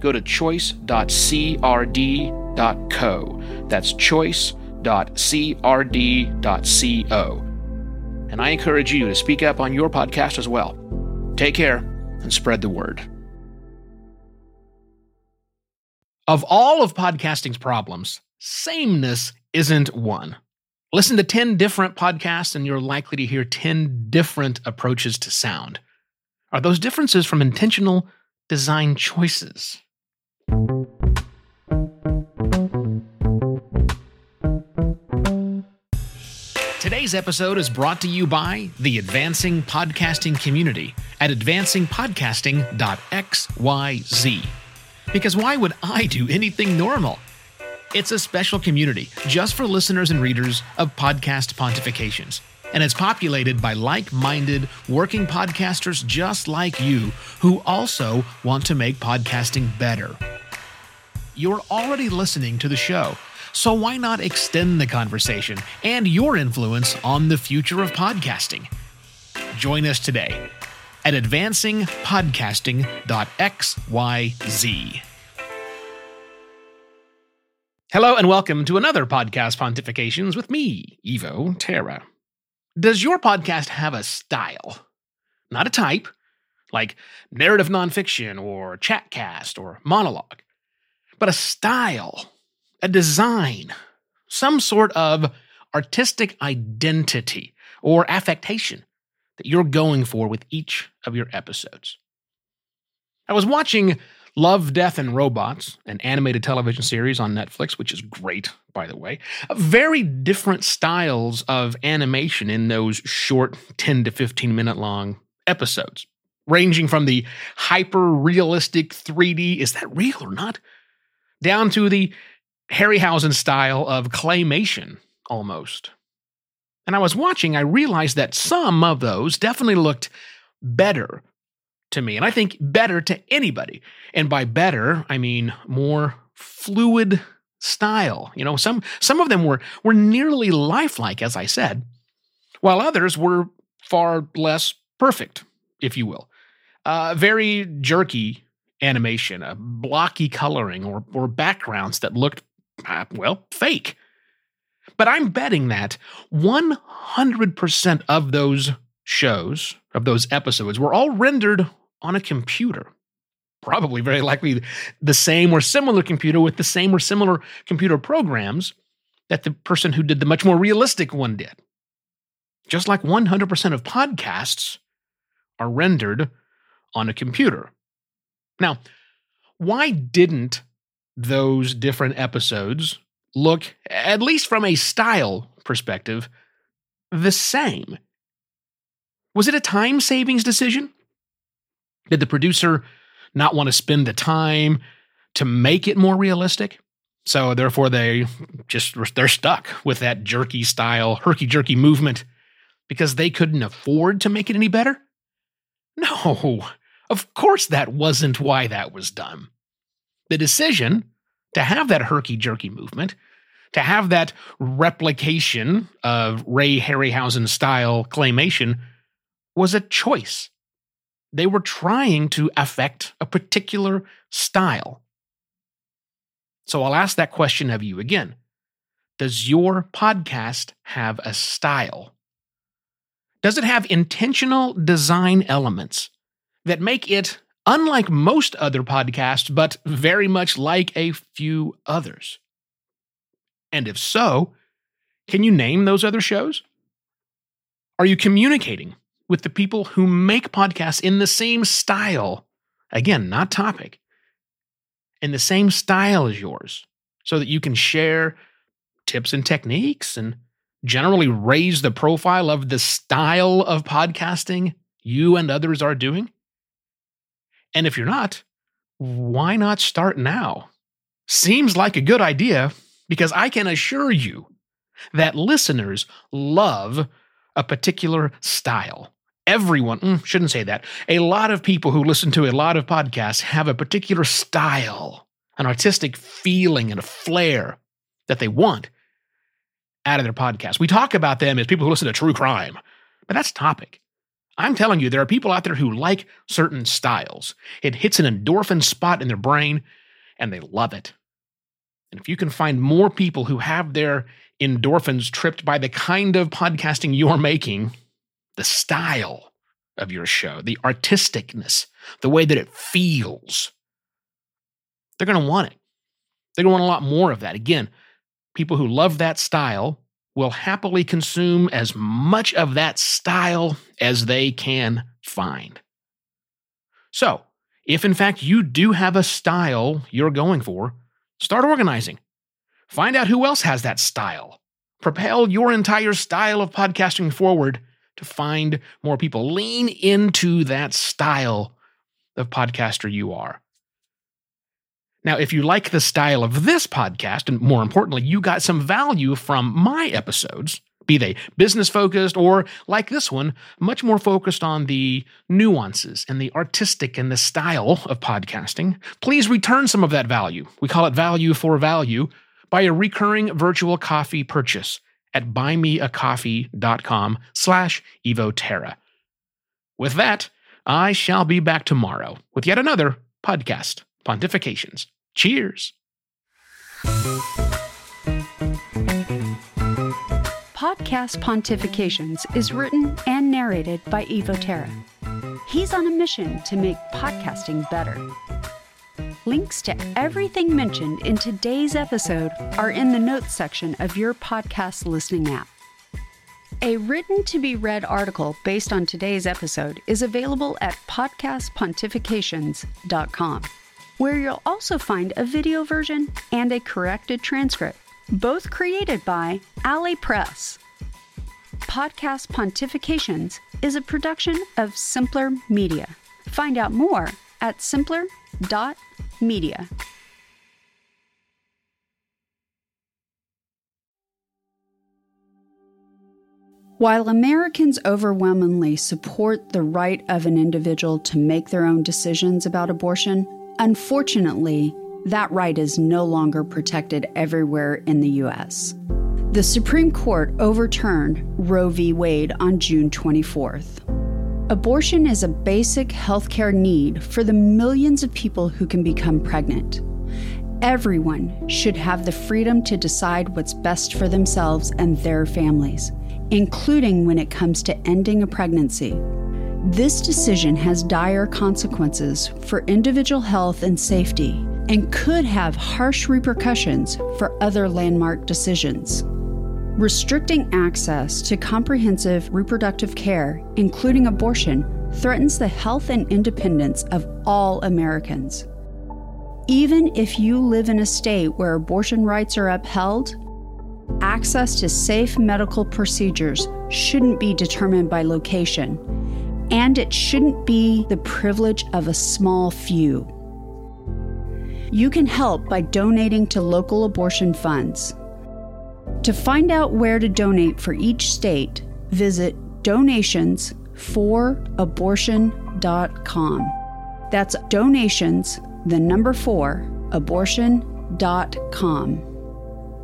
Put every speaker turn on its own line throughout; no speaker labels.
go to choice.crd.co. That's choice.crd.co. And I encourage you to speak up on your podcast as well. Take care and spread the word. Of all of podcasting's problems, sameness isn't one. Listen to 10 different podcasts and you're likely to hear 10 different approaches to sound. Are those differences from intentional design choices? Today's episode is brought to you by the Advancing Podcasting Community at advancingpodcasting.xyz. Because why would I do anything normal? It's a special community just for listeners and readers of podcast pontifications. And it's populated by like minded working podcasters just like you who also want to make podcasting better. You're already listening to the show, so why not extend the conversation and your influence on the future of podcasting? Join us today at advancingpodcasting.xyz. Hello and welcome to another podcast Pontifications with me, Evo Terra. Does your podcast have a style? Not a type, like narrative nonfiction or chatcast or monologue, but a style, a design, some sort of artistic identity or affectation that you're going for with each of your episodes. I was watching Love, Death, and Robots, an animated television series on Netflix, which is great, by the way. Uh, very different styles of animation in those short 10 to 15 minute long episodes, ranging from the hyper realistic 3D, is that real or not? Down to the Harryhausen style of claymation, almost. And I was watching, I realized that some of those definitely looked better to me. And I think better to anybody. And by better, I mean more fluid style. You know, some some of them were were nearly lifelike, as I said, while others were far less perfect, if you will. Uh, very jerky animation, a blocky coloring, or or backgrounds that looked uh, well fake. But I'm betting that 100% of those shows, of those episodes, were all rendered on a computer. Probably very likely the same or similar computer with the same or similar computer programs that the person who did the much more realistic one did. Just like 100% of podcasts are rendered on a computer. Now, why didn't those different episodes look, at least from a style perspective, the same. Was it a time savings decision? Did the producer not want to spend the time to make it more realistic? So therefore they just they're stuck with that jerky style, herky jerky movement because they couldn't afford to make it any better? No. Of course that wasn't why that was done. The decision to have that herky jerky movement, to have that replication of Ray Harryhausen style claymation was a choice. They were trying to affect a particular style. So I'll ask that question of you again. Does your podcast have a style? Does it have intentional design elements that make it unlike most other podcasts, but very much like a few others? And if so, can you name those other shows? Are you communicating with the people who make podcasts in the same style? Again, not topic, in the same style as yours, so that you can share tips and techniques and generally raise the profile of the style of podcasting you and others are doing? And if you're not, why not start now? seems like a good idea because I can assure you that listeners love a particular style. Everyone, mm, shouldn't say that. A lot of people who listen to a lot of podcasts have a particular style, an artistic feeling, and a flair that they want out of their podcast. We talk about them as people who listen to true crime, but that's topic. I'm telling you, there are people out there who like certain styles. It hits an endorphin spot in their brain and they love it. And if you can find more people who have their endorphins tripped by the kind of podcasting you're making, the style of your show, the artisticness, the way that it feels, they're going to want it. They're going to want a lot more of that. Again, people who love that style will happily consume as much of that style as they can find. So, if in fact you do have a style you're going for, start organizing. Find out who else has that style. Propel your entire style of podcasting forward to find more people. Lean into that style of podcaster you are. Now, if you like the style of this podcast, and more importantly, you got some value from my episodes, be they business focused or like this one, much more focused on the nuances and the artistic and the style of podcasting, please return some of that value. We call it value for value by a recurring virtual coffee purchase at buymeacoffee.com slash evoterra. With that, I shall be back tomorrow with yet another podcast, Pontifications. Cheers.
Podcast Pontifications is written and narrated by Evo Terra. He's on a mission to make podcasting better. Links to everything mentioned in today's episode are in the notes section of your podcast listening app. A written to be read article based on today's episode is available at podcastpontifications.com where you'll also find a video version and a corrected transcript, both created by Alley Press. Podcast Pontifications is a production of Simpler Media. Find out more at simpler.media. While Americans overwhelmingly support the right of an individual to make their own decisions about abortion, Unfortunately, that right is no longer protected everywhere in the U.S. The Supreme Court overturned Roe v. Wade on June 24th. Abortion is a basic healthcare need for the millions of people who can become pregnant. Everyone should have the freedom to decide what's best for themselves and their families, including when it comes to ending a pregnancy. This decision has dire consequences for individual health and safety and could have harsh repercussions for other landmark decisions. Restricting access to comprehensive reproductive care, including abortion, threatens the health and independence of all Americans. Even if you live in a state where abortion rights are upheld, access to safe medical procedures shouldn't be determined by location and it shouldn't be the privilege of a small few. You can help by donating to local abortion funds. To find out where to donate for each state, visit donations4abortion.com. That's donations, the number four, abortion.com.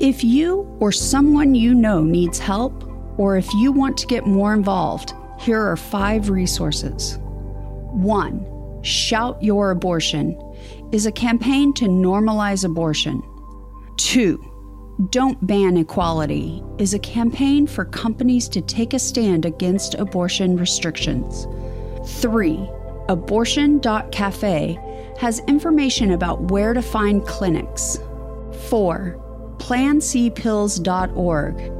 If you or someone you know needs help, or if you want to get more involved, here are five resources. One, Shout Your Abortion is a campaign to normalize abortion. Two, Don't Ban Equality is a campaign for companies to take a stand against abortion restrictions. Three, Abortion.cafe has information about where to find clinics. Four, PlanCpills.org